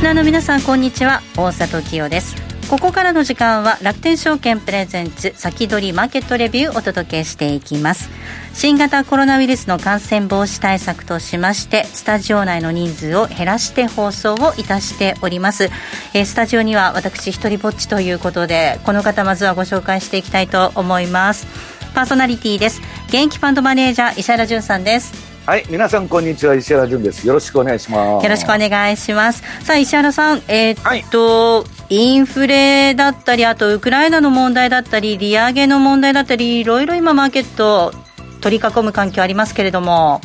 スナーの皆さんこんにちは。大里清です。ここからの時間は楽天証券プレゼンツ先取りマーケットレビューをお届けしていきます。新型コロナウイルスの感染防止対策としましてスタジオ内の人数を減らして放送をいたしております、えー、スタジオには私一人ぼっちということでこの方まずはご紹介していきたいと思います。パーソナリティです。現役ファンドマネージャー石原潤さんです。はい、皆さんこんにちは石原潤です。よろしくお願いします。よろしくお願いします。さあ石原さん、えー、っと、はい、インフレだったり、あとウクライナの問題だったり、利上げの問題だったり、いろいろ今マーケット取り囲む環境ありますけれども。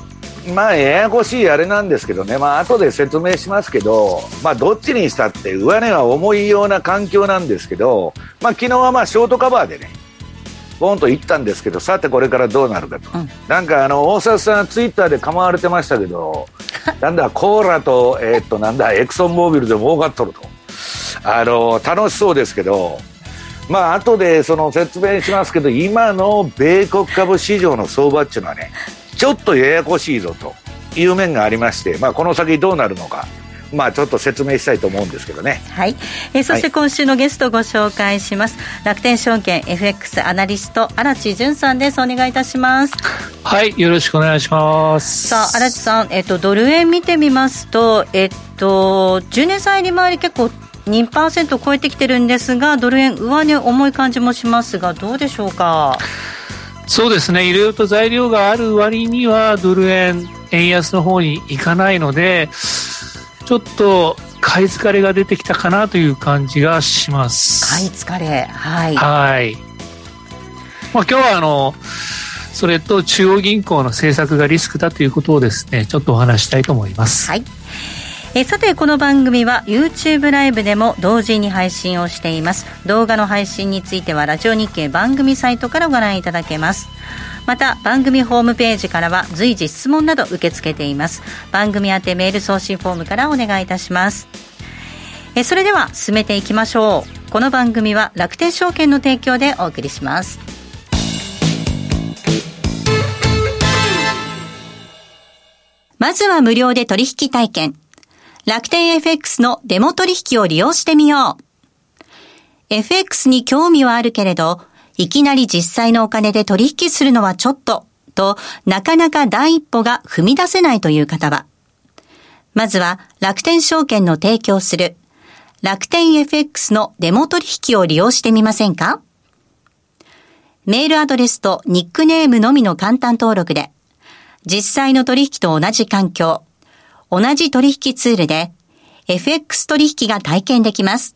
まあ、ややこしいあれなんですけどね、まあ後で説明しますけど、まあ、どっちにしたって上値が重いような環境なんですけど、まあ昨日はまあショートカバーでね、ボンと言ったんですけどさてこれからどうなるかと、うん、なんかあの大沢さんツイッターで構われてましたけどなんだコーラと,、えー、っとなんだエクソンモービルで儲かっとると。あの楽しそうですけどまあ後でその説明しますけど今の米国株市場の相場っていうのはねちょっとややこしいぞという面がありまして、まあ、この先どうなるのかまあ、ちょっと説明したいと思うんですけどね。はい。えー、そして今週のゲストをご紹介します。はい、楽天証券 FX アナリスト荒地潤さんです。お願いいたします。はい、よろしくお願いします。さあ、荒地さん、えっ、とドル円見てみますと、えっ、と10年債利回り結構2%超えてきてるんですが、ドル円上値重い感じもしますが、どうでしょうか？そうですね、いろいろと材料がある割には、ドル円、円安の方にいかないので、ちょっと買い疲れが出てきたかなという感じがします。買い疲れ、はい。はい。まあ今日はあの、それと中央銀行の政策がリスクだということをですね、ちょっとお話したいと思います。はい。えさてこの番組は YouTube ライブでも同時に配信をしています動画の配信についてはラジオ日経番組サイトからご覧いただけますまた番組ホームページからは随時質問など受け付けています。番組宛てメール送信フォームからお願いいたします。えそれでは進めていきましょう。この番組は楽天証券の提供でお送りします。まずは無料で取引体験。楽天 FX のデモ取引を利用してみよう。FX に興味はあるけれどいきなり実際のお金で取引するのはちょっと、と、なかなか第一歩が踏み出せないという方は、まずは楽天証券の提供する。楽天 FX のデモ取引を利用してみませんか？メールアドレスとニックネームのみの簡単登録で、実際の取引と同じ環境、同じ取引ツールで、FX 取引が体験できます。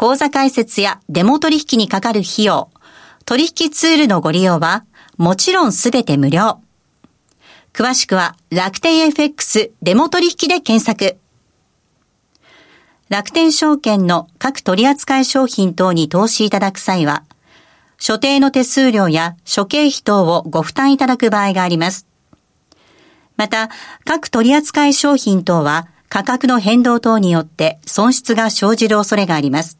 口座開設やデモ取引にかかる費用、取引ツールのご利用は、もちろんすべて無料。詳しくは楽天 FX デモ取引で検索。楽天証券の各取扱商品等に投資いただく際は、所定の手数料や諸経費等をご負担いただく場合があります。また、各取扱商品等は価格の変動等によって損失が生じる恐れがあります。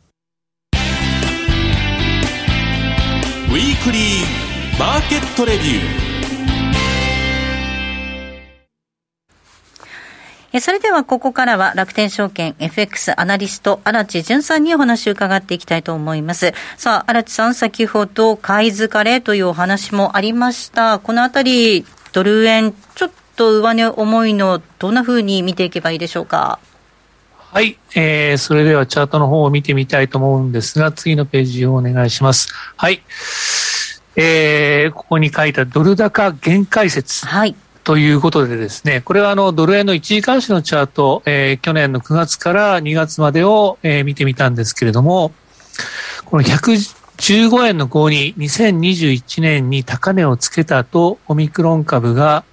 ウィークリーマーケットレビューそれではここからは楽天証券 FX アナリスト荒地淳さんにお話を伺っていきたいと思います。さあ、荒地さん、先ほど買い疲れというお話もありました。このあたり、ドル円、ちょっと上値重いの、どんなふうに見ていけばいいでしょうか？はい、えー、それではチャートの方を見てみたいと思うんですが、次のページをお願いします。はい。えー、ここに書いたドル高限界説。はい。ということでですね、これはあのドル円の一時監視のチャート、えー、去年の9月から2月までを、えー、見てみたんですけれども、この110 15円の52、2021年に高値をつけたと、オミクロン株が、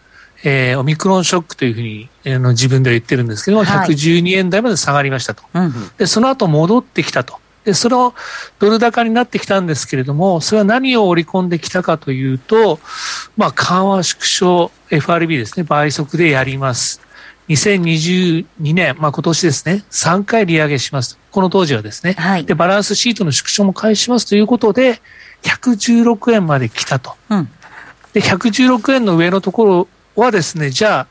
えー、オミクロンショックというふうに、えー、の自分では言ってるんですけども、はい、112円台まで下がりましたと、うん、で。その後戻ってきたと。で、それをドル高になってきたんですけれども、それは何を織り込んできたかというと、まあ、緩和縮小 FRB ですね、倍速でやります。2022年、まあ今年ですね、3回利上げします。この当時はですね。はい、で、バランスシートの縮小も開始しますということで、116円まで来たと。うん、で、116円の上のところはですね、じゃあ、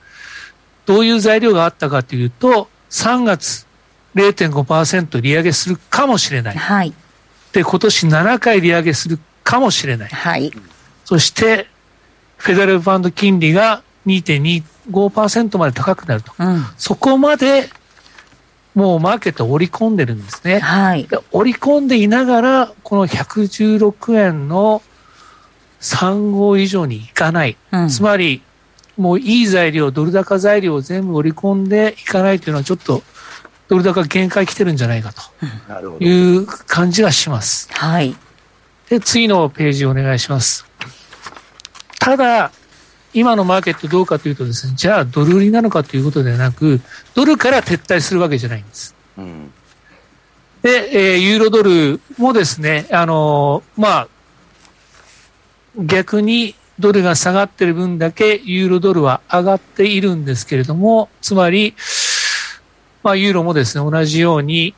どういう材料があったかというと、3月0.5%利上げするかもしれない。はい。で、今年7回利上げするかもしれない。はい。そして、フェデラルファンド金利が2.2 5%まで高くなると、うん、そこまでもうマーケットを織り込んでるんですね。はい、織り込んでいながら、この116円の3号以上にいかない、うん、つまり、もういい材料、ドル高材料を全部織り込んでいかないというのは、ちょっとドル高限界来てるんじゃないかと いう感じがします。はい、で次のページお願いします。ただ、今のマーケットどうかというとですね、じゃあドル売りなのかということではなく、ドルから撤退するわけじゃないんです。うん、で、えー、ユーロドルもですね、あのー、まあ、逆にドルが下がってる分だけユーロドルは上がっているんですけれども、つまり、まあ、ユーロもですね、同じように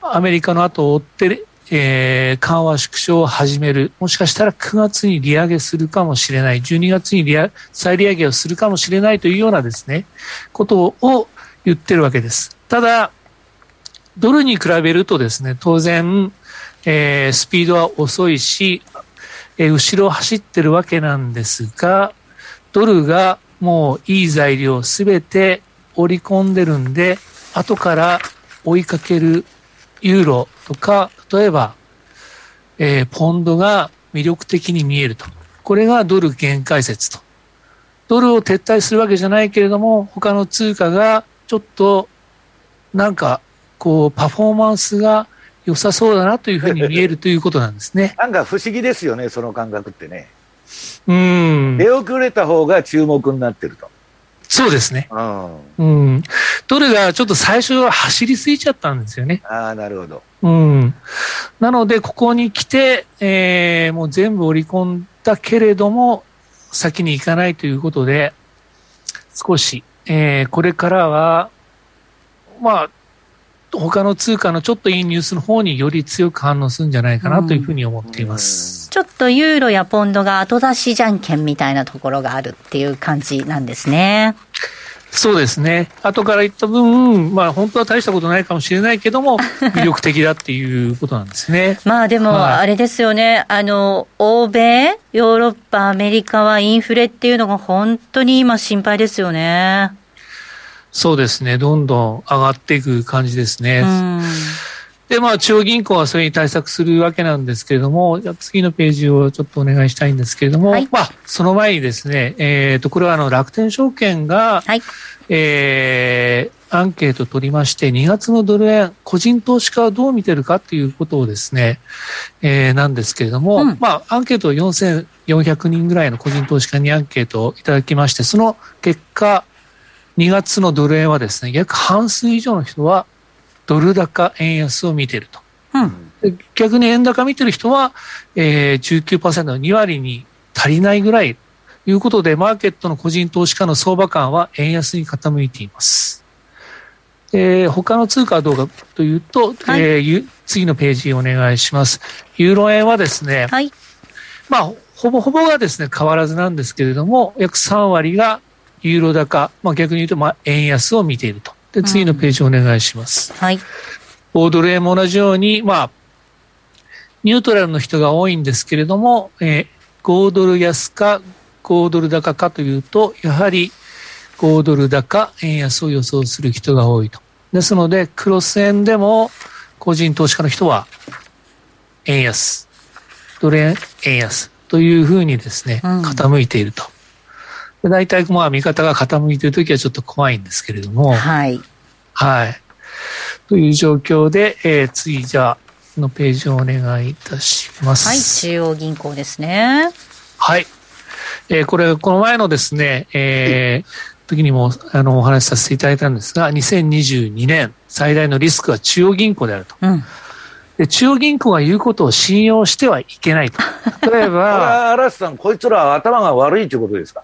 アメリカの後を追ってえー、緩和縮小を始める。もしかしたら9月に利上げするかもしれない。12月に利上再利上げをするかもしれないというようなですね、ことを言ってるわけです。ただ、ドルに比べるとですね、当然、えー、スピードは遅いし、えー、後ろを走ってるわけなんですが、ドルがもういい材料すべて織り込んでるんで、後から追いかけるユーロとか、例えば、えー、ポンドが魅力的に見えると。これがドル限界説と。ドルを撤退するわけじゃないけれども、他の通貨がちょっと、なんか、こう、パフォーマンスが良さそうだなというふうに見えるということなんですね。なんか不思議ですよね、その感覚ってね。うん。出遅れた方が注目になってると。そうですね。うん。どれがちょっと最初は走りすぎちゃったんですよね。ああ、なるほど。うん。なので、ここに来て、えー、もう全部織り込んだけれども、先に行かないということで、少し、えー、これからは、まあ、他の通貨のちょっといいニュースの方により強く反応するんじゃないかなというふうに思っています。ちょっとユーロやポンドが後出しじゃんけんみたいなところがあるっていう感じなんですね。そうですね。後から言った分、まあ本当は大したことないかもしれないけども、魅力的だっていうことなんですね。まあでも、あれですよね、はい、あの、欧米、ヨーロッパ、アメリカはインフレっていうのが本当に今心配ですよね。そうですね。どんどん上がっていく感じですね。で、まあ、中央銀行はそれに対策するわけなんですけれども、次のページをちょっとお願いしたいんですけれども、はい、まあ、その前にですね、えっ、ー、と、これはあの、楽天証券が、はい、えー、アンケートを取りまして、2月のドル円、個人投資家はどう見てるかということをですね、えー、なんですけれども、うん、まあ、アンケートを4400人ぐらいの個人投資家にアンケートをいただきまして、その結果、2月のドル円はですね、約半数以上の人はドル高円安を見ていると。うん、逆に円高見てる人は、えー、19%の2割に足りないぐらいということで、マーケットの個人投資家の相場感は円安に傾いています。えー、他の通貨はどうかというと、はい、えー、次のページお願いします。ユーロ円はですね、はい、まあ、ほぼほぼがですね、変わらずなんですけれども、約3割がユーロ高、まあ、逆に言うと、まあ、円安を見ていると。で、次のページお願いします。うん、はい。オードル円も同じように、まあ、ニュートラルの人が多いんですけれども、えー、5ドル安か5ドル高かというと、やはり5ドル高、円安を予想する人が多いと。ですので、クロス円でも個人投資家の人は円安、ドル円、円安というふうにですね、傾いていると。大体まあ見方が傾いているときはちょっと怖いんですけれども、はい。はい。という状況で、えー、次じゃあ、のページをお願いいたします。はい、中央銀行ですね。はい。えー、これ、この前のですね、えー、時にもあのお話しさせていただいたんですが、2022年最大のリスクは中央銀行であると。うんで中央銀行が言うことを信用してはいけないと。例えば。嵐さん、こいつらは頭が悪いということですか？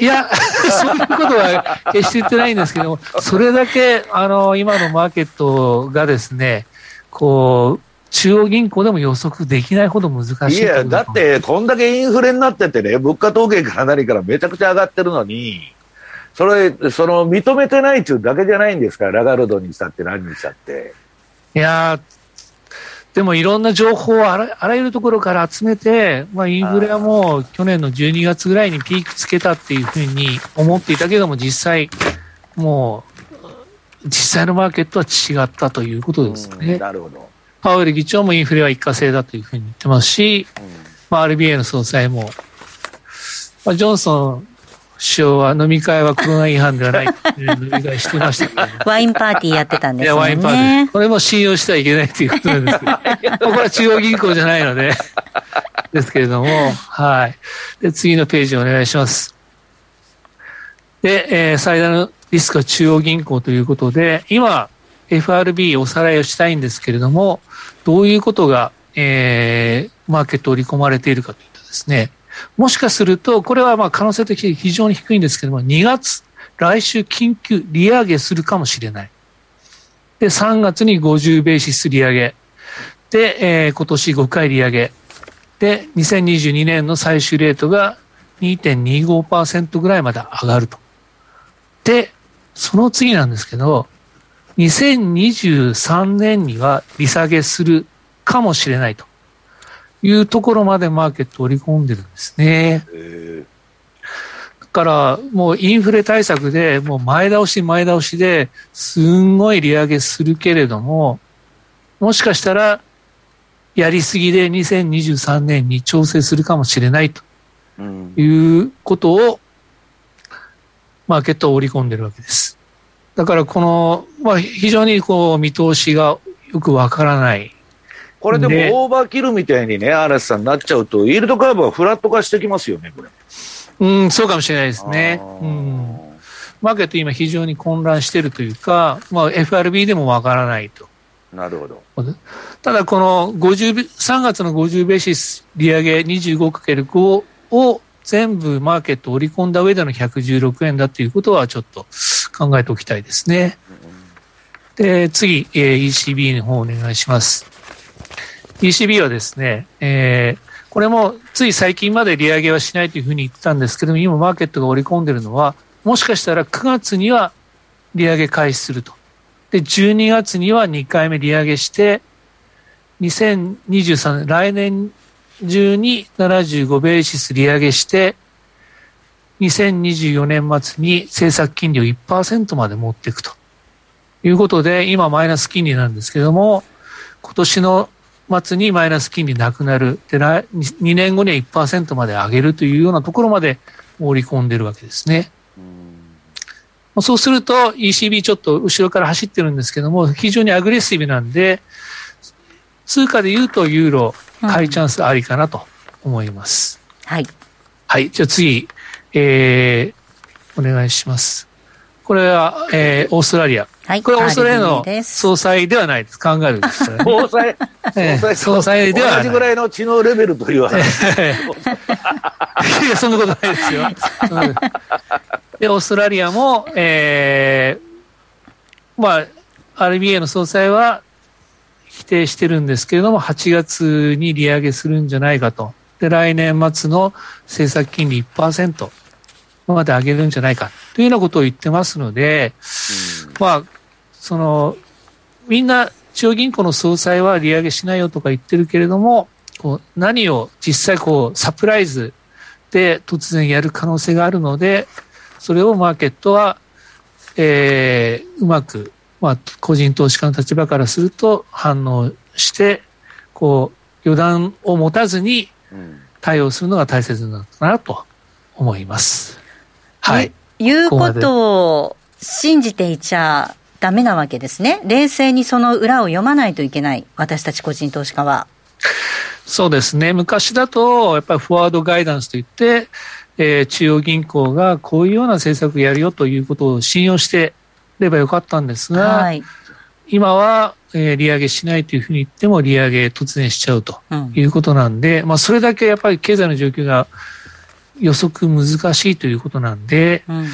いや、そういうことは決して言ってないんですけども、それだけ、あの、今のマーケットがですね、こう、中央銀行でも予測できないほど難しいいや、だって、こんだけインフレになっててね、物価統計から何からめちゃくちゃ上がってるのに、それ、その、認めてないっていうだけじゃないんですかラガルドにしたって何にしたって。いやでもいろんな情報をあらあらゆるところから集めて、まあ、インフレはもう去年の12月ぐらいにピークつけたっていうふうに思っていたけども、実際、もう、実際のマーケットは違ったということですね。なるほど。パウエル議長もインフレは一過性だというふうに言ってますし、まあ、RBA の総裁も、まあ、ジョンソン首相は飲み会はコロナ違反ではない飲み会してましたけど、ね、ワインパーティーやってたんですよね。ワインパーティー。これも信用してはいけないということなんですけど、これは中央銀行じゃないので、ですけれども、はい。で、次のページお願いします。で、えー、最大のリスクは中央銀行ということで、今、FRB おさらいをしたいんですけれども、どういうことが、えー、マーケットを織り込まれているかというとですね、もしかすると、これはまあ可能性的に非常に低いんですけども、2月、来週緊急利上げするかもしれない。で、3月に50ベーシス利上げ。で、えー、今年5回利上げ。で、2022年の最終レートが2.25%ぐらいまで上がると。で、その次なんですけど、2023年には利下げするかもしれないと。いうところまでマーケットを織り込んでるんですね。だからもうインフレ対策でもう前倒し前倒しですんごい利上げするけれども、もしかしたらやりすぎで2023年に調整するかもしれないということをマーケットを織り込んでるわけです。だからこの、まあ、非常にこう見通しがよくわからないこれでもオーバーキルみたいにね、嵐さんなっちゃうと、イールドカーブはフラット化してきますよね、これ。うん、そうかもしれないですね。うん。マーケット今非常に混乱しているというか、まあ FRB でもわからないと。なるほど。ただこの50、3月の50ベーシス利上げ 25×5 を全部マーケット織り込んだ上での116円だということはちょっと考えておきたいですね。で、次、えー、ECB の方お願いします。ECB はですね、えー、これもつい最近まで利上げはしないというふうに言ってたんですけども、今マーケットが織り込んでるのは、もしかしたら9月には利上げ開始すると。で、12月には2回目利上げして、2023年、来年中に75ベーシス利上げして、2024年末に政策金利を1%まで持っていくということで、今マイナス金利なんですけども、今年の末にマイナス金利なくなる。で、2年後には1%まで上げるというようなところまで盛り込んでるわけですね。うそうすると ECB ちょっと後ろから走ってるんですけども、非常にアグレッシブなんで、通貨で言うとユーロ買いチャンスありかなと思います。うん、はい。はい。じゃあ次、えー、お願いします。これは、えー、オーストラリア。はい。これオーストラリアの総裁ではないです。考えるです、ね。総裁、総裁、総裁ではない。同じぐらいの知能レベルという話。いや、そんなことないですよ。で、オーストラリアも、えー、まあ、RBA の総裁は否定してるんですけれども、8月に利上げするんじゃないかと。で、来年末の政策金利1%。まで上げるんじゃないかというようなことを言ってますので、うん、まあ、その、みんな中央銀行の総裁は利上げしないよとか言ってるけれども、こう何を実際こうサプライズで突然やる可能性があるので、それをマーケットは、えー、うまく、まあ、個人投資家の立場からすると反応して、こう、予断を持たずに対応するのが大切なのかなと思います。はい。いうことを信じていちゃダメなわけですね。冷静にその裏を読まないといけない。私たち個人投資家は。そうですね。昔だと、やっぱりフォワードガイダンスといって、えー、中央銀行がこういうような政策をやるよということを信用してればよかったんですが、はい、今は、えー、利上げしないというふうに言っても利上げ突然しちゃうということなんで、うん、まあそれだけやっぱり経済の状況が予測難しいということなんで、うん、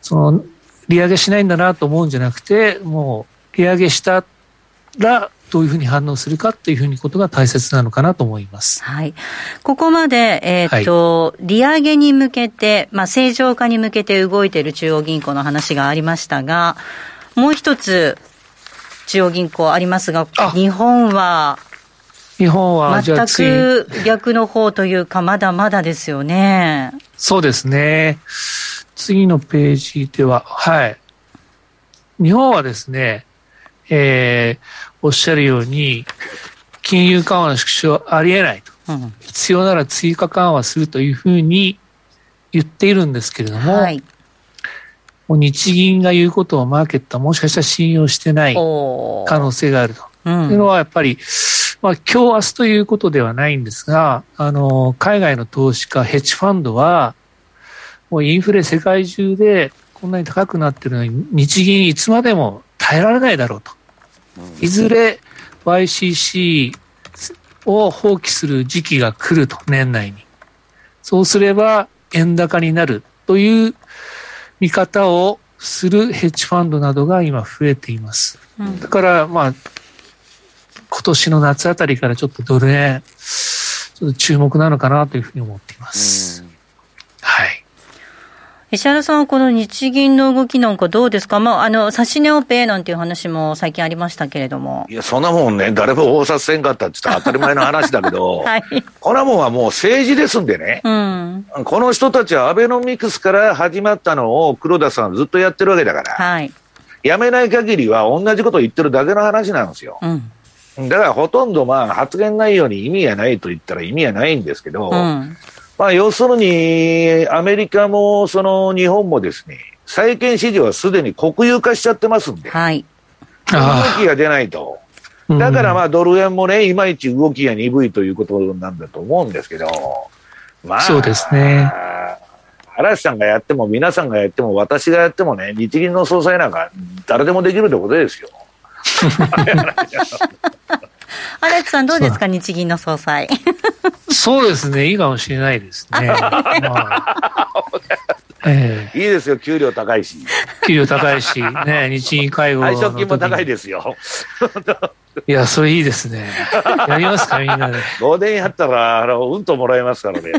その利上げしないんだなと思うんじゃなくて、もう利上げしたらどういうふうに反応するかっていうふうにことが大切なのかなと思います。はい。ここまで、えっ、ー、と、はい、利上げに向けて、まあ、正常化に向けて動いている中央銀行の話がありましたが、もう一つ、中央銀行ありますが、日本は、日本は全く逆の方というか、まだまだですよね。そうですね。次のページでは、はい。日本はですね、えー、おっしゃるように、金融緩和の縮小ありえないと、うん、必要なら追加緩和するというふうに言っているんですけれども、はい、もう日銀が言うことをマーケットはもしかしたら信用してない可能性があると。うん、いうのはやっぱり、まあ、今日明日ということではないんですが、あの、海外の投資家、ヘッジファンドは、もうインフレ世界中でこんなに高くなってるのに、日銀いつまでも耐えられないだろうと。いずれ YCC を放棄する時期が来ると、年内に。そうすれば円高になるという見方をするヘッジファンドなどが今増えています。うん、だから、まあ、今年の夏あたりからちょっとドル円、ちょっと注目なのかなというふうに思っています。はい。石原さんはこの日銀の動きなんかどうですか？まあ、あの、指し値オペなんていう話も最近ありましたけれども。いや、そんなもんね、誰も応札せんかったって言ったら当たり前の話だけど、はい。こんなもんはもう政治ですんでね。うん。この人たちはアベノミクスから始まったのを黒田さんずっとやってるわけだから。はい。やめない限りは同じことを言ってるだけの話なんですよ。うん。だからほとんどまあ発言内容に意味がないと言ったら意味がないんですけど、うん、まあ、要するに、アメリカもその日本もですね、債券市場はすでに国有化しちゃってますんで、はい、動きが出ないと。だからまあドル円もね、いまいち動きが鈍いということなんだと思うんですけど、まあ、そうですね。嵐さんがやっても、皆さんがやっても、私がやってもね、日銀の総裁なんか誰でもできるってことですよ。荒木さんどうですか、日銀の総裁。そうですね、いいかもしれないですね。まあええ、いいですよ、給料高いし。給料高いし、ね、日銀会合。退職金も高いですよ。いや、それいいですね。やりますか、みんなで。5年やったら、あの、うんともらえますからね。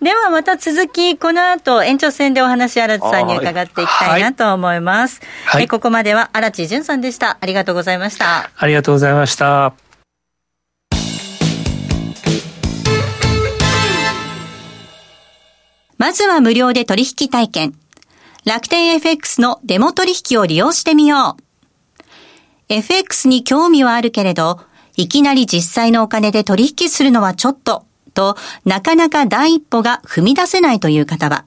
ではまた続き、この後延長戦でお話、荒地さんに伺っていきたいなと思います。はい、えここまでは荒地淳さんでした。ありがとうございました。ありがとうございました。まずは無料で取引体験。楽天 FX のデモ取引を利用してみよう。FX に興味はあるけれど、いきなり実際のお金で取引するのはちょっとと、なかなか第一歩が踏み出せないという方は、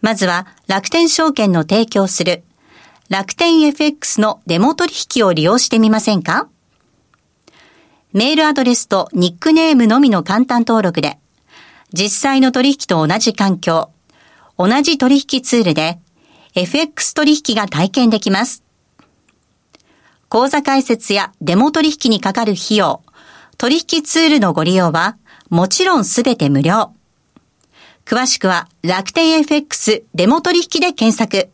まずは楽天証券の提供する楽天 FX のデモ取引を利用してみませんか？メールアドレスとニックネームのみの簡単登録で、実際の取引と同じ環境、同じ取引ツールで FX 取引が体験できます。口座開設やデモ取引にかかる費用、取引ツールのご利用はもちろんすべて無料。詳しくは楽天 FX デモ取引で検索。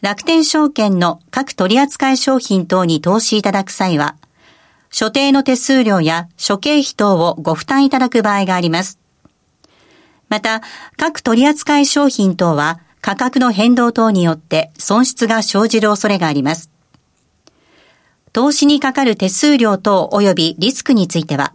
楽天証券の各取扱商品等に投資いただく際は、所定の手数料や諸経費等をご負担いただく場合があります。また、各取扱商品等は価格の変動等によって損失が生じる恐れがあります。投資にかかる手数料等及びリスクについては、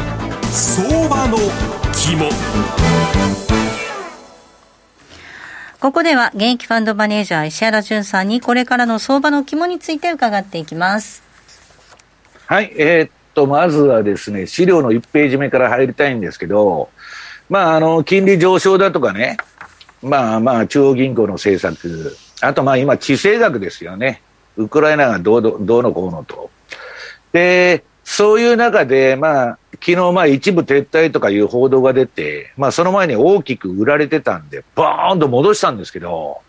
相場の肝。ここでは現役ファンドマネージャー石原淳さんにこれからの相場の肝について伺っていきます。はい、えー、っと、まずはですね、資料の1ページ目から入りたいんですけど、まあ、あの、金利上昇だとかね、まあまあ、中央銀行の政策、あとまあ今、地政学ですよね。ウクライナがどうどうのこうのと。で、そういう中で、まあ、昨日まあ一部撤退とかいう報道が出て、まあその前に大きく売られてたんで、バーンと戻したんですけど、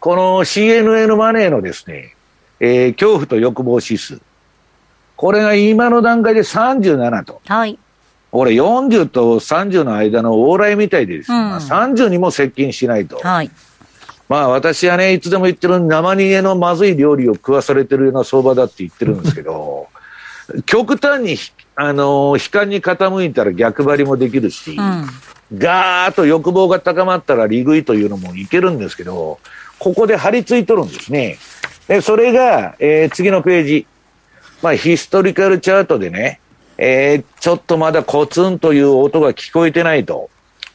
この CNN マネーのですね、えー、恐怖と欲望指数。これが今の段階で37と。はい。俺40と30の間の往来みたいでですね、うんまあ、30にも接近しないと。はい。まあ私はね、いつでも言ってる生煮えのまずい料理を食わされてるような相場だって言ってるんですけど、極端に、あのー、悲観に傾いたら逆張りもできるし、うん、ガーッと欲望が高まったら利食いというのもいけるんですけど、ここで張り付いとるんですね。で、それが、えー、次のページ。まあ、ヒストリカルチャートでね、えー、ちょっとまだコツンという音が聞こえてないと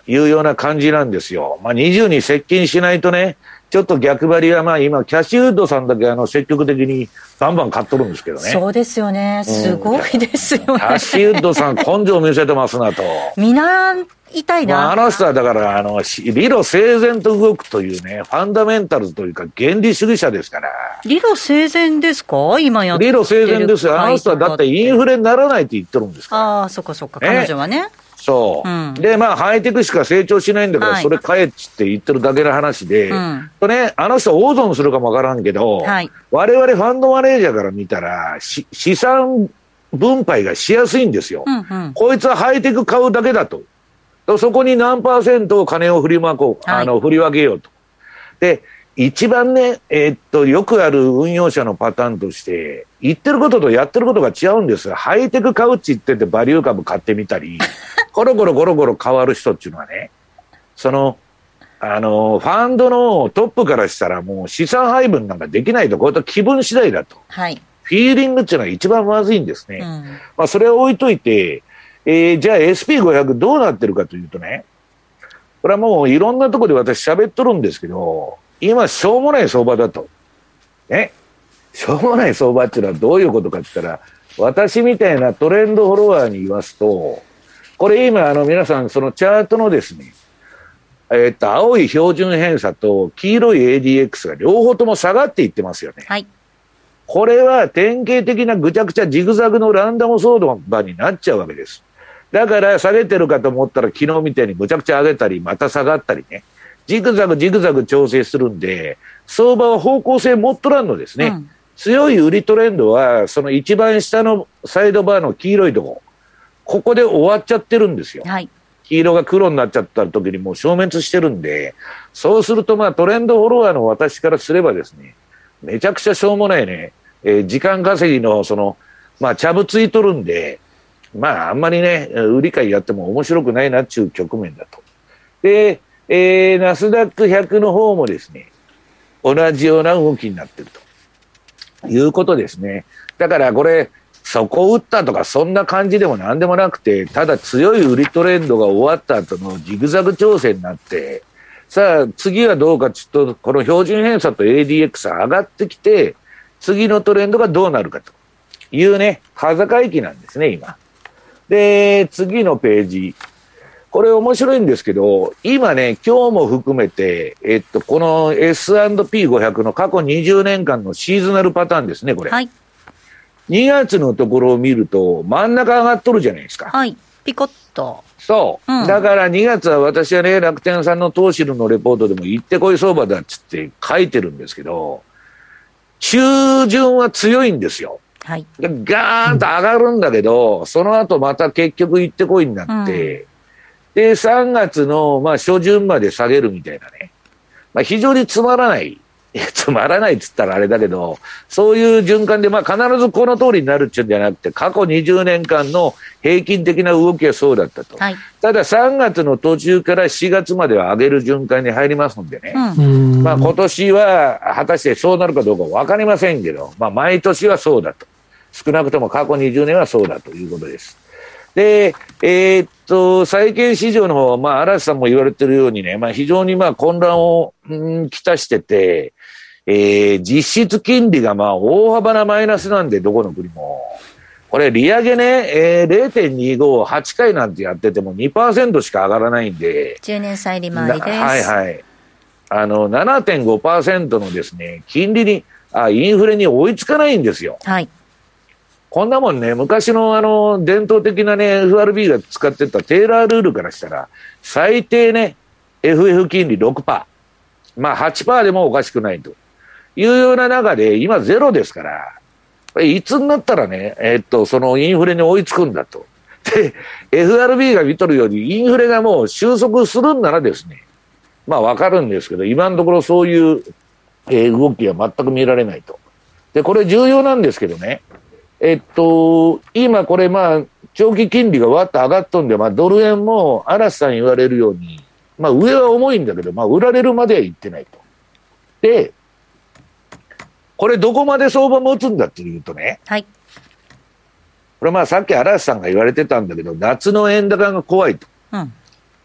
いうような感じなんですよ。まあ、20に接近しないとね、ちょっと逆張りはまあ今、キャシュウッドさんだけあの積極的にバンバン買っとるんですけどね。そうですよね。すごいですよね。うん、キャシュウッドさん 根性見せてますなと。見習いたいな。まあ、あの人はだからあの、理路整然と動くというね、ファンダメンタルズというか原理主義者ですから。理路整然ですか？今やってる。理路整然ですよ。あの人はだってインフレにならないって言ってるんですから。ああ、そっかそっか。彼女はね。そう、うん、で、まあ、ハイテクしか成長しないんだから、はい、それ買えっつって言ってるだけの話で、うん、とね、あの人、大損するかもわからんけど、はい、我々ファンドマネージャーから見たら、資産分配がしやすいんですよ、うんうん。こいつはハイテク買うだけだと。そこに何パーセントを金を振りまこう、はい、あの、振り分けようと。で、一番ね、えー、っと、よくある運用者のパターンとして、言ってることとやってることが違うんですハイテク買うって言っててバリュー株買ってみたり、ゴロゴロゴロゴロ変わる人っていうのはね、その、あの、ファンドのトップからしたらもう資産配分なんかできないと、こういった気分次第だと。はい。フィーリングっていうのが一番まずいんですね。うん、まあ、それを置いといて、えー、じゃあ SP500 どうなってるかというとね、これはもういろんなところで私喋っとるんですけど、今しょうもない相場だと。ね。しょうもない相場っていうのはどういうことかって言ったら、私みたいなトレンドフォロワーに言わすと、これ今、あの、皆さん、そのチャートのですね、えっと、青い標準偏差と黄色い ADX が両方とも下がっていってますよね。はい。これは典型的なぐちゃぐちゃジグザグのランダム相場になっちゃうわけです。だから下げてるかと思ったら昨日みたいにぐちゃぐちゃ上げたり、また下がったりね。ジグザグジグザグ調整するんで、相場は方向性持っとらんのですね。うん、強い売りトレンドは、その一番下のサイドバーの黄色いとこここで終わっちゃってるんですよ。はい。黄色が黒になっちゃった時にもう消滅してるんで、そうするとまあトレンドフォロワーの私からすればですね、めちゃくちゃしょうもないね、えー、時間稼ぎのその、まあ茶ぶついとるんで、まああんまりね、売り買いやっても面白くないなっていう局面だと。で、えー、ナスダック100の方もですね、同じような動きになってるということですね。だからこれ、そこ打ったとか、そんな感じでも何でもなくて、ただ強い売りトレンドが終わった後のジグザグ調整になって、さあ、次はどうかちょっと、この標準偏差と ADX 上がってきて、次のトレンドがどうなるかというね、風回帰なんですね、今。で、次のページ。これ面白いんですけど、今ね、今日も含めて、えっと、この S&P500 の過去20年間のシーズナルパターンですね、これ。はい。2月のところを見ると、真ん中上がっとるじゃないですか。はい。ピコッと。そう。うん、だから2月は私はね、楽天さんの投資のレポートでも行ってこい相場だっつって書いてるんですけど、中旬は強いんですよ。はい。ガーンと上がるんだけど、うん、その後また結局行ってこいになって、うん、で、3月の、まあ、初旬まで下げるみたいなね。まあ、非常につまらないいやつまらないっつったらあれだけど、そういう循環で、まあ、必ずこの通りになるっちゅうんじゃなくて、過去20年間の平均的な動きはそうだったと。はい、ただ、3月の途中から4月までは上げる循環に入りますんでね、うん、まあ、今年は果たしてそうなるかどうか分かりませんけど、まあ、毎年はそうだと。少なくとも過去20年はそうだということです。で、えー、っと、債券市場の方は、まあ、嵐さんも言われてるようにね、まあ、非常にまあ、混乱を、うん、きたしてて、えー、実質金利がまあ、大幅なマイナスなんで、どこの国も。これ、利上げね、えー、0.25、8回なんてやってても2%しか上がらないんで。10年債利回りです。はいはい。あの、7.5%のですね、金利に、あ、インフレに追いつかないんですよ。はい。こんなもんね、昔のあの、伝統的なね、FRB が使ってたテーラールールからしたら、最低ね、FF 金利6%。まあ8%でもおかしくないというような中で、今ゼロですから、いつになったらね、え、っと、そのインフレに追いつくんだと。で、FRB が見とるように、インフレがもう収束するんならですね、まあわかるんですけど、今のところそういう、えー、動きは全く見られないと。で、これ重要なんですけどね、えっと、今これまあ、長期金利がわっと上がっとんで、まあドル円も嵐さん言われるように、まあ上は重いんだけど、まあ売られるまでは行ってないと。で、これどこまで相場持つんだっていうとね。はい。これまあさっき嵐さんが言われてたんだけど、夏の円高が怖いと。うん。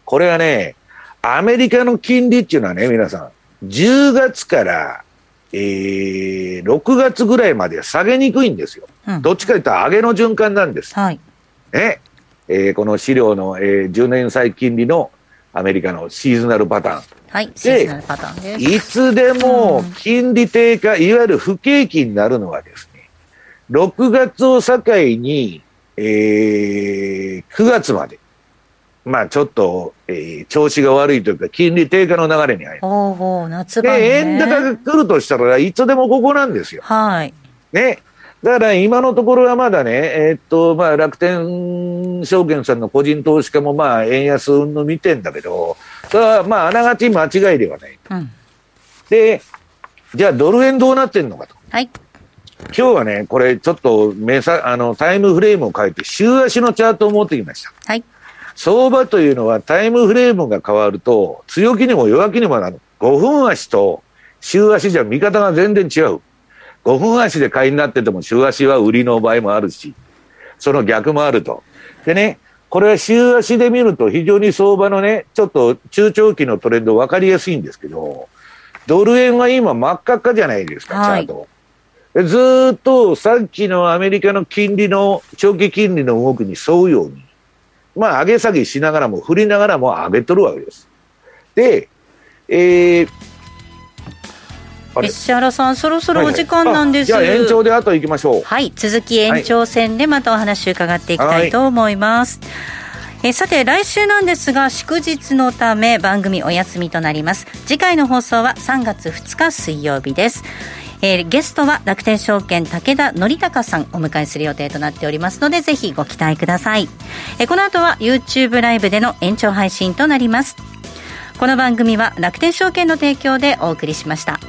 これはね、アメリカの金利っていうのはね、皆さん、10月からえー、6月ぐらいまで下げにくいんですよ。うん、どっちかというと上げの循環なんです。はい。ね。えー、この資料の、えー、10年債金利のアメリカのシーズナルパターン。はい、シーズナルパターンです。いつでも金利低下、いわゆる不景気になるのはですね、6月を境に、えー、9月まで。まあちょっと、えー、調子が悪いというか、金利低下の流れに入る。ほうほう、夏場、ね、で、円高が来るとしたらいつでもここなんですよ。はい。ね。だから今のところはまだね、えー、っと、まあ楽天証券さんの個人投資家もまあ円安の見てんだけど、それはまああながち間違いではない。うん、で、じゃあドル円どうなってんのかと。はい。今日はね、これちょっと目さ、あの、タイムフレームを変えて、週足のチャートを持ってきました。はい。相場というのはタイムフレームが変わると、強気にも弱気にもなる。5分足と週足じゃ見方が全然違う。5分足で買いになってても週足は売りの場合もあるし、その逆もあると。でね、これは週足で見ると非常に相場のね、ちょっと中長期のトレンド分かりやすいんですけど、ドル円は今真っ赤っかじゃないですか、チャート。ずっとさっきのアメリカの金利の、長期金利の動きに沿うように、まあ、上げ下げしながらも、振りながらも上げとるわけです。で、えー、石原さん、そろそろお時間なんです、はいはい、延長であと行きましょう。はい、続き延長戦でまたお話伺っていきたいと思います。はい、えさて来週なんですが祝日のため番組お休みとなります次回の放送は3月2日水曜日ですえー、ゲストは楽天証券武田則孝さんお迎えする予定となっておりますのでぜひご期待ください、えー、この後は YouTube ライブでの延長配信となりますこの番組は楽天証券の提供でお送りしました。